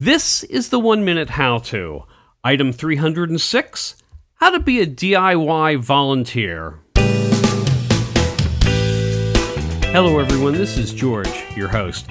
This is the one minute how to. Item 306 How to be a DIY volunteer. Hello, everyone. This is George, your host.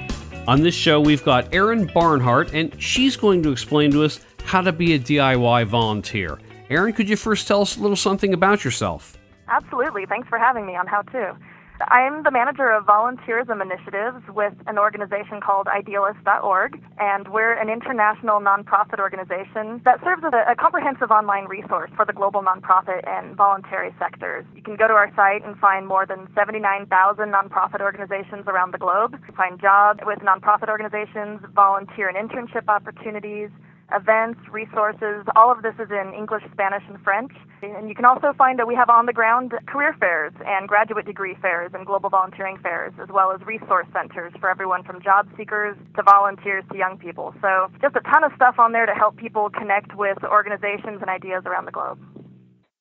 On this show, we've got Erin Barnhart, and she's going to explain to us how to be a DIY volunteer. Erin, could you first tell us a little something about yourself? Absolutely. Thanks for having me on How To. I'm the manager of volunteerism initiatives with an organization called Idealist.org, and we're an international nonprofit organization that serves as a, a, comprehensive online resource for the global nonprofit and voluntary sectors. You can go to our site and find more than 79,000 nonprofit organizations around the globe. You find jobs with nonprofit organizations, volunteer and internship opportunities, events, resources. All of this is in English, Spanish, and French. And you can also find that we have on the ground career fairs and graduate degree fairs and global volunteering fairs, as well as resource centers for everyone from job seekers to volunteers to young people. So just a ton of stuff on there to help people connect with organizations and ideas around the globe.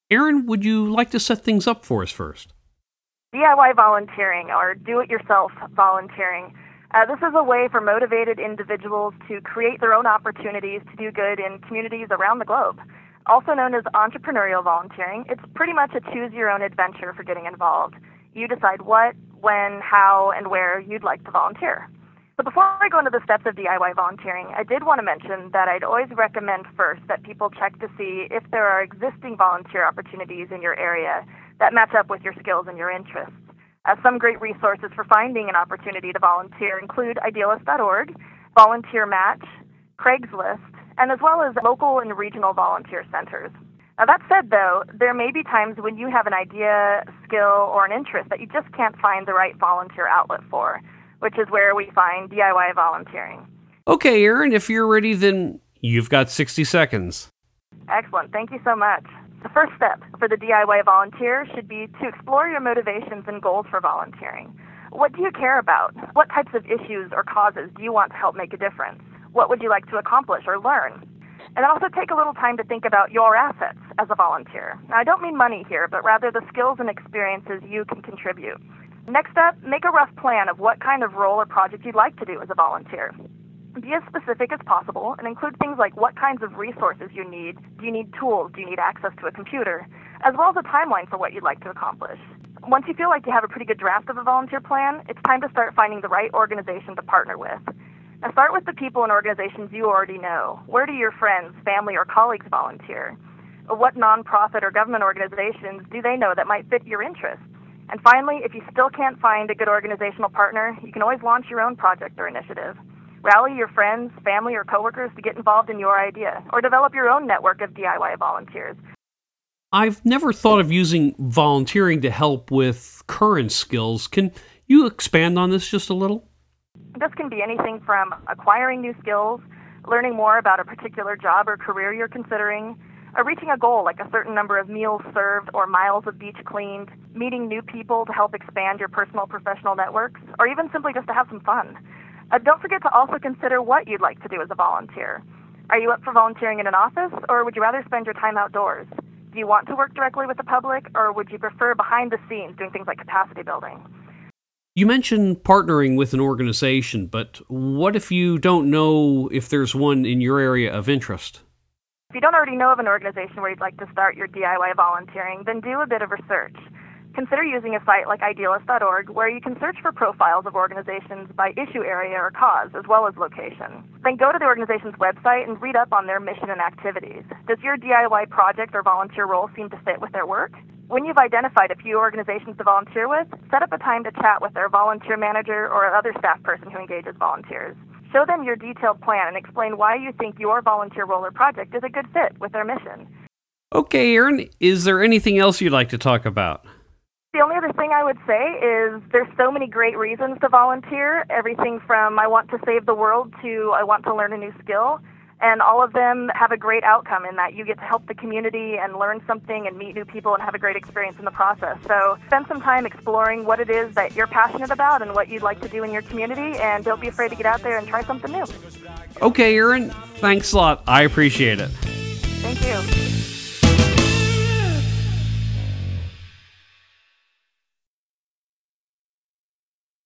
Erin, would you like to set things up for us first? DIY volunteering or do it yourself volunteering uh, this is a way for motivated individuals to create their own opportunities to do good in communities around the globe. Also known as entrepreneurial volunteering, it's pretty much a choose your own adventure for getting involved. You decide what, when, how, and where you'd like to volunteer. But before I go into the steps of DIY volunteering, I did want to mention that I'd always recommend first that people check to see if there are existing volunteer opportunities in your area that match up with your skills and your interests. Uh, some great resources for finding an opportunity to volunteer include idealist.org, Volunteer Match, Craigslist, and as well as local and regional volunteer centers. Now, that said, though, there may be times when you have an idea, skill, or an interest that you just can't find the right volunteer outlet for, which is where we find DIY volunteering. Okay, Erin, if you're ready, then you've got 60 seconds. Excellent. Thank you so much. The first step for the DIY volunteer should be to explore your motivations and goals for volunteering. What do you care about? What types of issues or causes do you want to help make a difference? What would you like to accomplish or learn? And also take a little time to think about your assets as a volunteer. Now, I don't mean money here, but rather the skills and experiences you can contribute. Next up, make a rough plan of what kind of role or project you'd like to do as a volunteer. Be as specific as possible and include things like what kinds of resources you need. Do you need tools? Do you need access to a computer? As well as a timeline for what you'd like to accomplish. Once you feel like you have a pretty good draft of a volunteer plan, it's time to start finding the right organization to partner with. Now start with the people and organizations you already know. Where do your friends, family, or colleagues volunteer? What nonprofit or government organizations do they know that might fit your interests? And finally, if you still can't find a good organizational partner, you can always launch your own project or initiative. Rally your friends, family, or coworkers to get involved in your idea, or develop your own network of DIY volunteers. I've never thought of using volunteering to help with current skills. Can you expand on this just a little? This can be anything from acquiring new skills, learning more about a particular job or career you're considering, or reaching a goal like a certain number of meals served or miles of beach cleaned, meeting new people to help expand your personal professional networks, or even simply just to have some fun. Uh, don't forget to also consider what you'd like to do as a volunteer. Are you up for volunteering in an office, or would you rather spend your time outdoors? Do you want to work directly with the public, or would you prefer behind the scenes doing things like capacity building? You mentioned partnering with an organization, but what if you don't know if there's one in your area of interest? If you don't already know of an organization where you'd like to start your DIY volunteering, then do a bit of research. Consider using a site like idealist.org where you can search for profiles of organizations by issue area or cause, as well as location. Then go to the organization's website and read up on their mission and activities. Does your DIY project or volunteer role seem to fit with their work? When you've identified a few organizations to volunteer with, set up a time to chat with their volunteer manager or other staff person who engages volunteers. Show them your detailed plan and explain why you think your volunteer role or project is a good fit with their mission. Okay, Erin, is there anything else you'd like to talk about? The only other thing I would say is there's so many great reasons to volunteer. Everything from I want to save the world to I want to learn a new skill. And all of them have a great outcome in that you get to help the community and learn something and meet new people and have a great experience in the process. So spend some time exploring what it is that you're passionate about and what you'd like to do in your community. And don't be afraid to get out there and try something new. Okay, Erin. Thanks a lot. I appreciate it. Thank you.